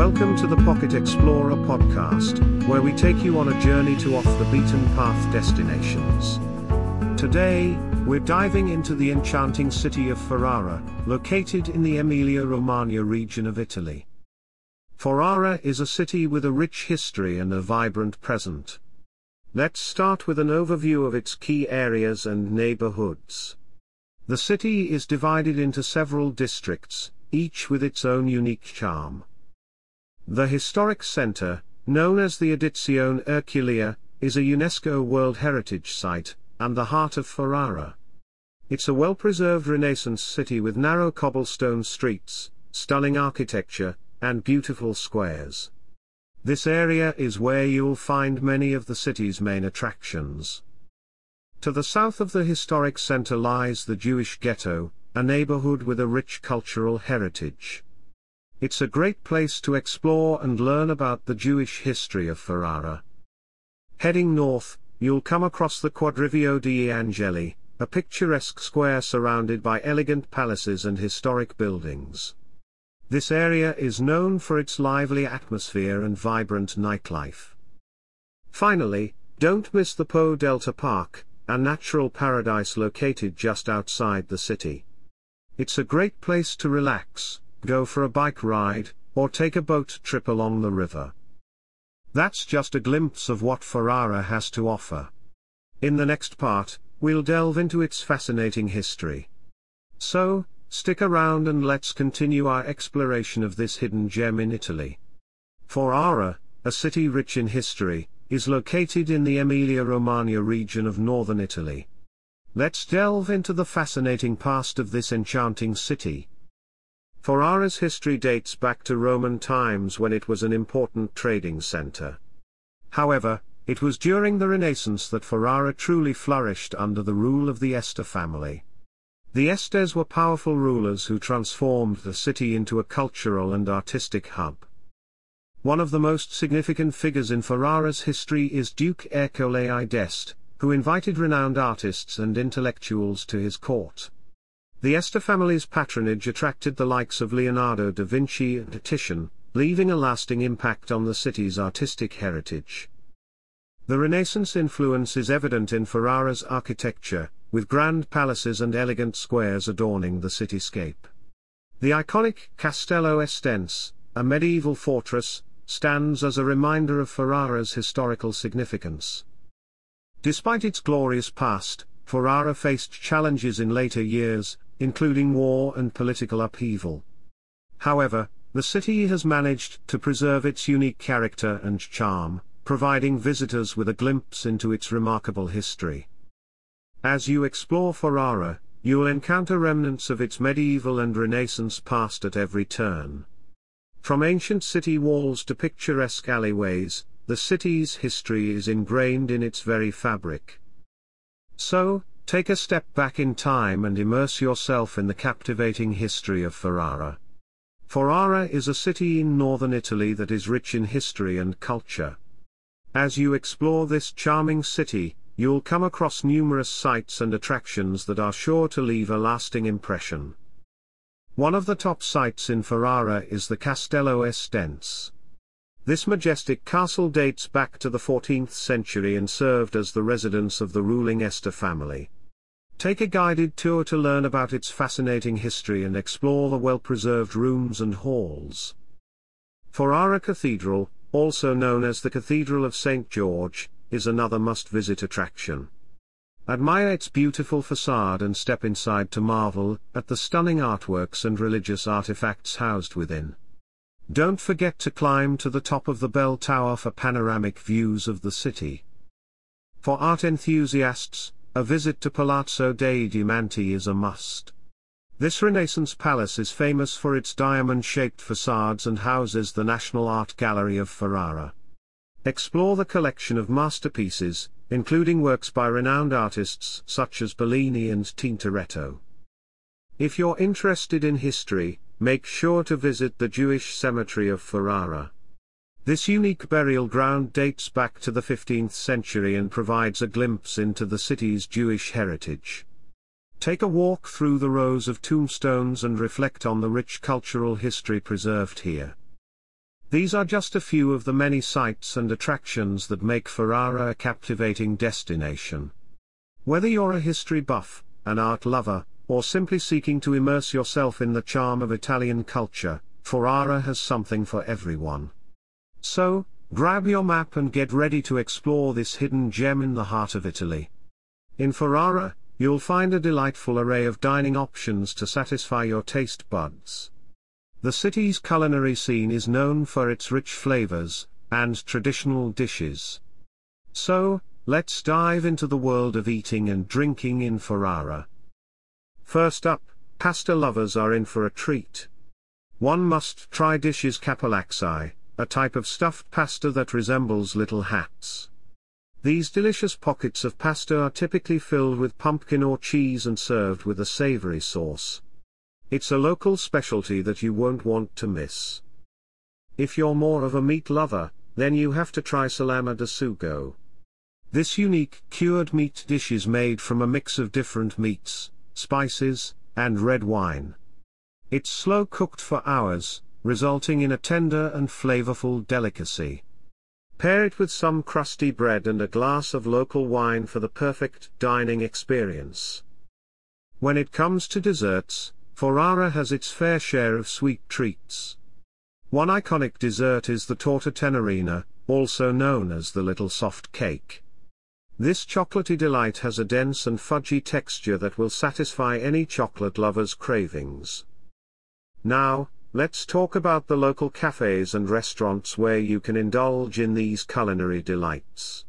Welcome to the Pocket Explorer podcast, where we take you on a journey to off the beaten path destinations. Today, we're diving into the enchanting city of Ferrara, located in the Emilia Romagna region of Italy. Ferrara is a city with a rich history and a vibrant present. Let's start with an overview of its key areas and neighborhoods. The city is divided into several districts, each with its own unique charm. The historic center, known as the Edizione Ercole, is a UNESCO World Heritage Site, and the heart of Ferrara. It's a well-preserved Renaissance city with narrow cobblestone streets, stunning architecture, and beautiful squares. This area is where you'll find many of the city's main attractions. To the south of the historic center lies the Jewish Ghetto, a neighborhood with a rich cultural heritage. It's a great place to explore and learn about the Jewish history of Ferrara. Heading north, you'll come across the Quadrivio degli Angeli, a picturesque square surrounded by elegant palaces and historic buildings. This area is known for its lively atmosphere and vibrant nightlife. Finally, don't miss the Po Delta Park, a natural paradise located just outside the city. It's a great place to relax, go for a bike ride, or take a boat trip along the river. That's just a glimpse of what Ferrara has to offer. In the next part, we'll delve into its fascinating history. So, stick around and let's continue our exploration of this hidden gem in Italy. Ferrara, a city rich in history, is located in the Emilia-Romagna region of northern Italy. Let's delve into the fascinating past of this enchanting city, Ferrara's history dates back to Roman times when it was an important trading center. However, it was during the Renaissance that Ferrara truly flourished under the rule of the Este family. The Estes were powerful rulers who transformed the city into a cultural and artistic hub. One of the most significant figures in Ferrara's history is Duke Ercole I d'Este, who invited renowned artists and intellectuals to his court. The Este family's patronage attracted the likes of Leonardo da Vinci and Titian, leaving a lasting impact on the city's artistic heritage. The Renaissance influence is evident in Ferrara's architecture, with grand palaces and elegant squares adorning the cityscape. The iconic Castello Estense, a medieval fortress, stands as a reminder of Ferrara's historical significance. Despite its glorious past, Ferrara faced challenges in later years, including war and political upheaval. However, the city has managed to preserve its unique character and charm, providing visitors with a glimpse into its remarkable history. As you explore Ferrara, you'll encounter remnants of its medieval and Renaissance past at every turn. From ancient city walls to picturesque alleyways, the city's history is ingrained in its very fabric. So, Take a step back in time and immerse yourself in the captivating history of Ferrara. Ferrara is a city in northern Italy that is rich in history and culture. As you explore this charming city, you'll come across numerous sights and attractions that are sure to leave a lasting impression. One of the top sights in Ferrara is the Castello Estense. This majestic castle dates back to the 14th century and served as the residence of the ruling Este family. Take a guided tour to learn about its fascinating history and explore the well-preserved rooms and halls. Ferrara Cathedral, also known as the Cathedral of St. George, is another must-visit attraction. Admire its beautiful facade and step inside to marvel at the stunning artworks and religious artifacts housed within. Don't forget to climb to the top of the bell tower for panoramic views of the city. For art enthusiasts, a visit to Palazzo dei Diamanti is a must. This Renaissance palace is famous for its diamond-shaped facades and houses the National Art Gallery of Ferrara. Explore the collection of masterpieces, including works by renowned artists such as Bellini and Tintoretto. If you're interested in history, make sure to visit the Jewish cemetery of Ferrara. This unique burial ground dates back to the 15th century and provides a glimpse into the city's Jewish heritage. Take a walk through the rows of tombstones and reflect on the rich cultural history preserved here. These are just a few of the many sights and attractions that make Ferrara a captivating destination. Whether you're a history buff, an art lover, or simply seeking to immerse yourself in the charm of Italian culture, Ferrara has something for everyone. So, grab your map and get ready to explore this hidden gem in the heart of Italy. In Ferrara, you'll find a delightful array of dining options to satisfy your taste buds. The city's culinary scene is known for its rich flavors and traditional dishes. So, let's dive into the world of eating and drinking in Ferrara. First up, pasta lovers are in for a treat. One must try dishes cappellacci, a type of stuffed pasta that resembles little hats. These delicious pockets of pasta are typically filled with pumpkin or cheese and served with a savory sauce. It's a local specialty that you won't want to miss. If you're more of a meat lover, then you have to try salama da sugo. This unique cured meat dish is made from a mix of different meats, spices, and red wine. It's slow cooked for hours, resulting in a tender and flavorful delicacy. Pair it with some crusty bread and a glass of local wine for the perfect dining experience. When it comes to desserts, Ferrara has its fair share of sweet treats. One iconic dessert is the torta tenerina, also known as the little soft cake. This chocolatey delight has a dense and fudgy texture that will satisfy any chocolate lover's cravings. Now, let's talk about the local cafes and restaurants where you can indulge in these culinary delights.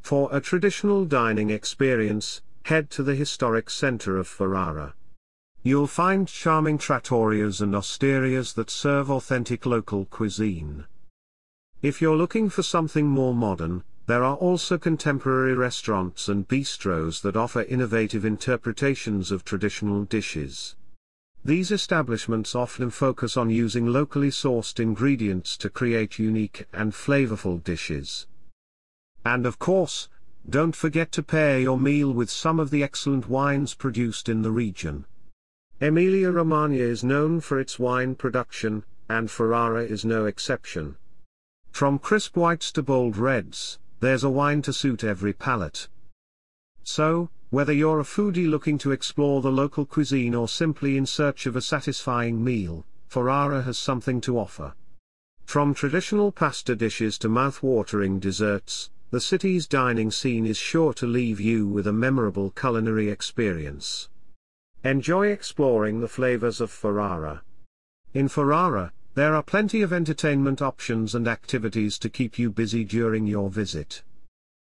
For a traditional dining experience, head to the historic center of Ferrara. You'll find charming trattorias and osterias that serve authentic local cuisine. If you're looking for something more modern, there are also contemporary restaurants and bistros that offer innovative interpretations of traditional dishes. These establishments often focus on using locally sourced ingredients to create unique and flavorful dishes. And of course, don't forget to pair your meal with some of the excellent wines produced in the region. Emilia-Romagna is known for its wine production, and Ferrara is no exception. From crisp whites to bold reds, there's a wine to suit every palate. So, whether you're a foodie looking to explore the local cuisine or simply in search of a satisfying meal, Ferrara has something to offer. From traditional pasta dishes to mouth-watering desserts, the city's dining scene is sure to leave you with a memorable culinary experience. Enjoy exploring the flavors of Ferrara. In Ferrara, there are plenty of entertainment options and activities to keep you busy during your visit.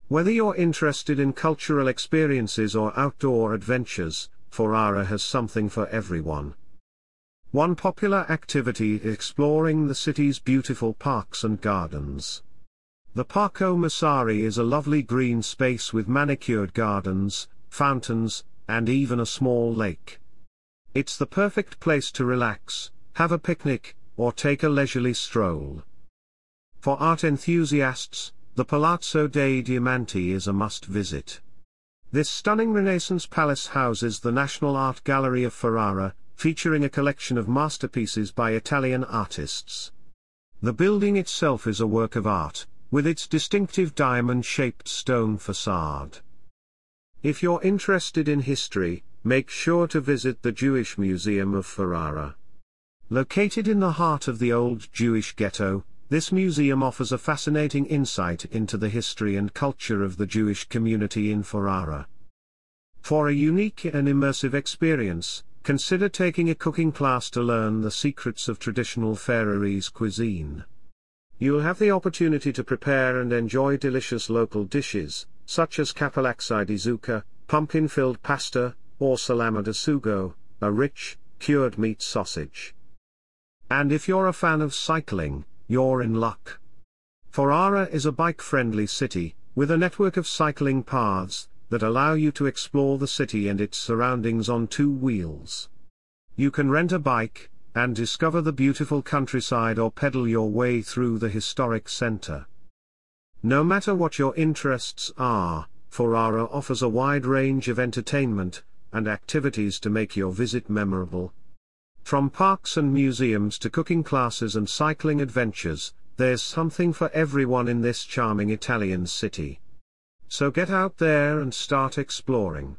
Whether you're interested in cultural experiences or outdoor adventures, Ferrara has something for everyone. One popular activity is exploring the city's beautiful parks and gardens. The Parco Massari is a lovely green space with manicured gardens, fountains, and even a small lake. It's the perfect place to relax, have a picnic, or take a leisurely stroll. For art enthusiasts, the Palazzo dei Diamanti is a must-visit. This stunning Renaissance palace houses the National Art Gallery of Ferrara, featuring a collection of masterpieces by Italian artists. The building itself is a work of art, with its distinctive diamond-shaped stone facade. If you're interested in history, make sure to visit the Jewish Museum of Ferrara. Located in the heart of the old Jewish ghetto, this museum offers a fascinating insight into the history and culture of the Jewish community in Ferrara. For a unique and immersive experience, consider taking a cooking class to learn the secrets of traditional Ferrarese cuisine. You'll have the opportunity to prepare and enjoy delicious local dishes, such as cappellacci di zucca, pumpkin-filled pasta, or salama da sugo, a rich, cured meat sausage. And if you're a fan of cycling, you're in luck. Ferrara is a bike-friendly city, with a network of cycling paths, that allow you to explore the city and its surroundings on two wheels. You can rent a bike, and discover the beautiful countryside or pedal your way through the historic center. No matter what your interests are, Ferrara offers a wide range of entertainment and activities to make your visit memorable. From parks and museums to cooking classes and cycling adventures, there's something for everyone in this charming Italian city. So get out there and start exploring.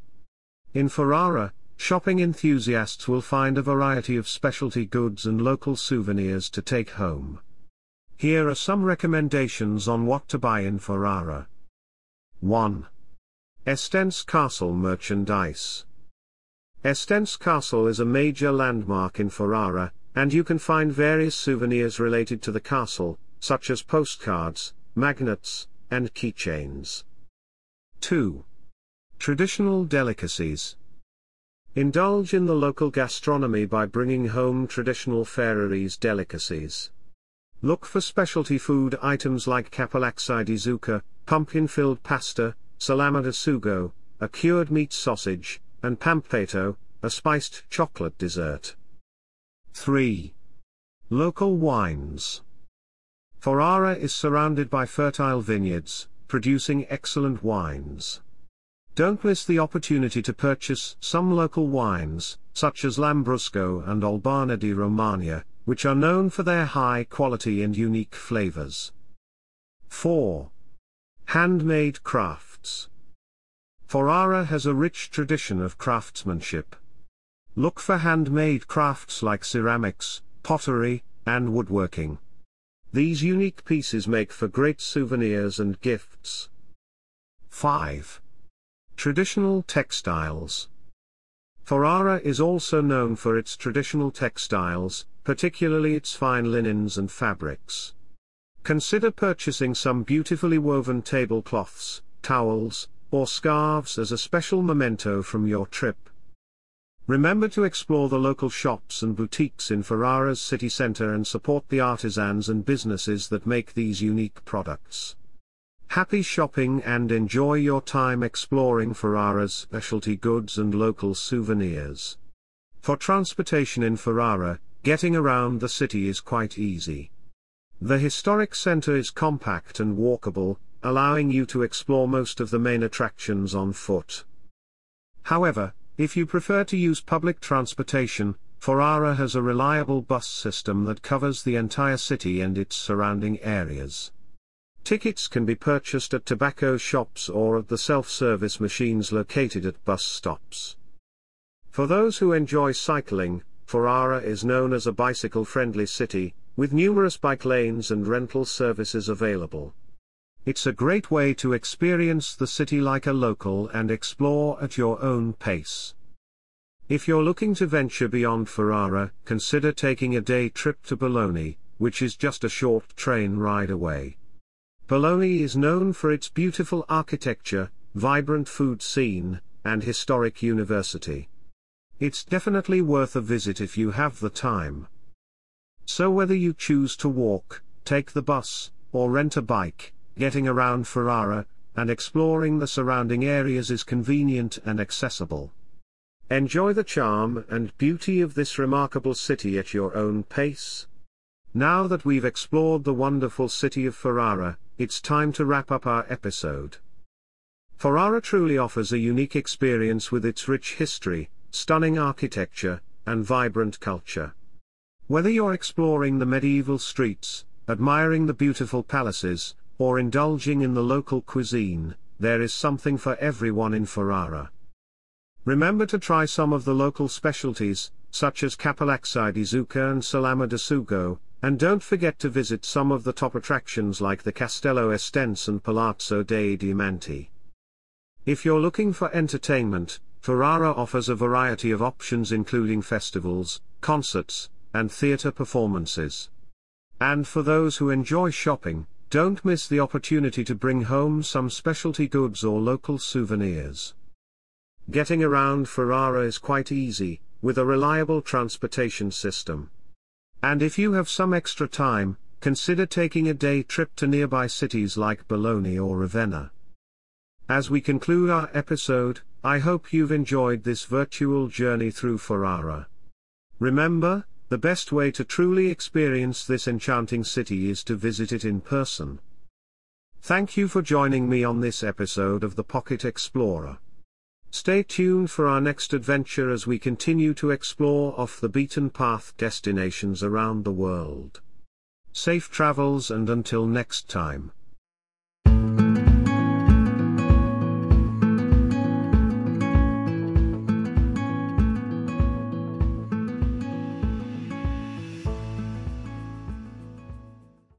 In Ferrara, shopping enthusiasts will find a variety of specialty goods and local souvenirs to take home. Here are some recommendations on what to buy in Ferrara. 1. Estense Castle Merchandise. Estense Castle is a major landmark in Ferrara, and you can find various souvenirs related to the castle, such as postcards, magnets, and keychains. 2. Traditional delicacies. Indulge in the local gastronomy by bringing home traditional Ferrarese delicacies. Look for specialty food items like cappellacci di zucca, pumpkin-filled pasta, salama da sugo, a cured meat sausage, and pampetto, a spiced chocolate dessert. 3. Local wines. Ferrara is surrounded by fertile vineyards, producing excellent wines. Don't miss the opportunity to purchase some local wines, such as Lambrusco and Albana di Romagna, which are known for their high quality and unique flavors. 4. Handmade crafts. Ferrara has a rich tradition of craftsmanship. Look for handmade crafts like ceramics, pottery, and woodworking. These unique pieces make for great souvenirs and gifts. 5. Traditional textiles. Ferrara is also known for its traditional textiles, particularly its fine linens and fabrics. Consider purchasing some beautifully woven tablecloths, towels, or scarves as a special memento from your trip. Remember to explore the local shops and boutiques in Ferrara's city center and support the artisans and businesses that make these unique products. Happy shopping and enjoy your time exploring Ferrara's specialty goods and local souvenirs. For transportation in Ferrara, Getting around the city is quite easy. The historic center is compact and walkable, allowing you to explore most of the main attractions on foot. However, if you prefer to use public transportation, Ferrara has a reliable bus system that covers the entire city and its surrounding areas. Tickets can be purchased at tobacco shops or at the self-service machines located at bus stops. For those who enjoy cycling, Ferrara is known as a bicycle-friendly city, with numerous bike lanes and rental services available. It's a great way to experience the city like a local and explore at your own pace. If you're looking to venture beyond Ferrara, consider taking a day trip to Bologna, which is just a short train ride away. Bologna is known for its beautiful architecture, vibrant food scene, and historic university. It's definitely worth a visit if you have the time. So whether you choose to walk, take the bus, or rent a bike, getting around Ferrara, and exploring the surrounding areas is convenient and accessible. Enjoy the charm and beauty of this remarkable city at your own pace. Now that we've explored the wonderful city of Ferrara, it's time to wrap up our episode. Ferrara truly offers a unique experience with its rich history, stunning architecture, and vibrant culture. Whether you're exploring the medieval streets, admiring the beautiful palaces, or indulging in the local cuisine, there is something for everyone in Ferrara. Remember to try some of the local specialties, such as cappellacci di zucca and salama da sugo, and don't forget to visit some of the top attractions like the Castello Estense and Palazzo dei Diamanti. If you're looking for entertainment, Ferrara offers a variety of options including festivals, concerts, and theatre performances. And for those who enjoy shopping, don't miss the opportunity to bring home some specialty goods or local souvenirs. Getting around Ferrara is quite easy, with a reliable transportation system. And if you have some extra time, consider taking a day trip to nearby cities like Bologna or Ravenna. As we conclude our episode, I hope you've enjoyed this virtual journey through Ferrara. Remember, the best way to truly experience this enchanting city is to visit it in person. Thank you for joining me on this episode of the Pocket Explorer. Stay tuned for our next adventure as we continue to explore off the beaten path destinations around the world. Safe travels and until next time.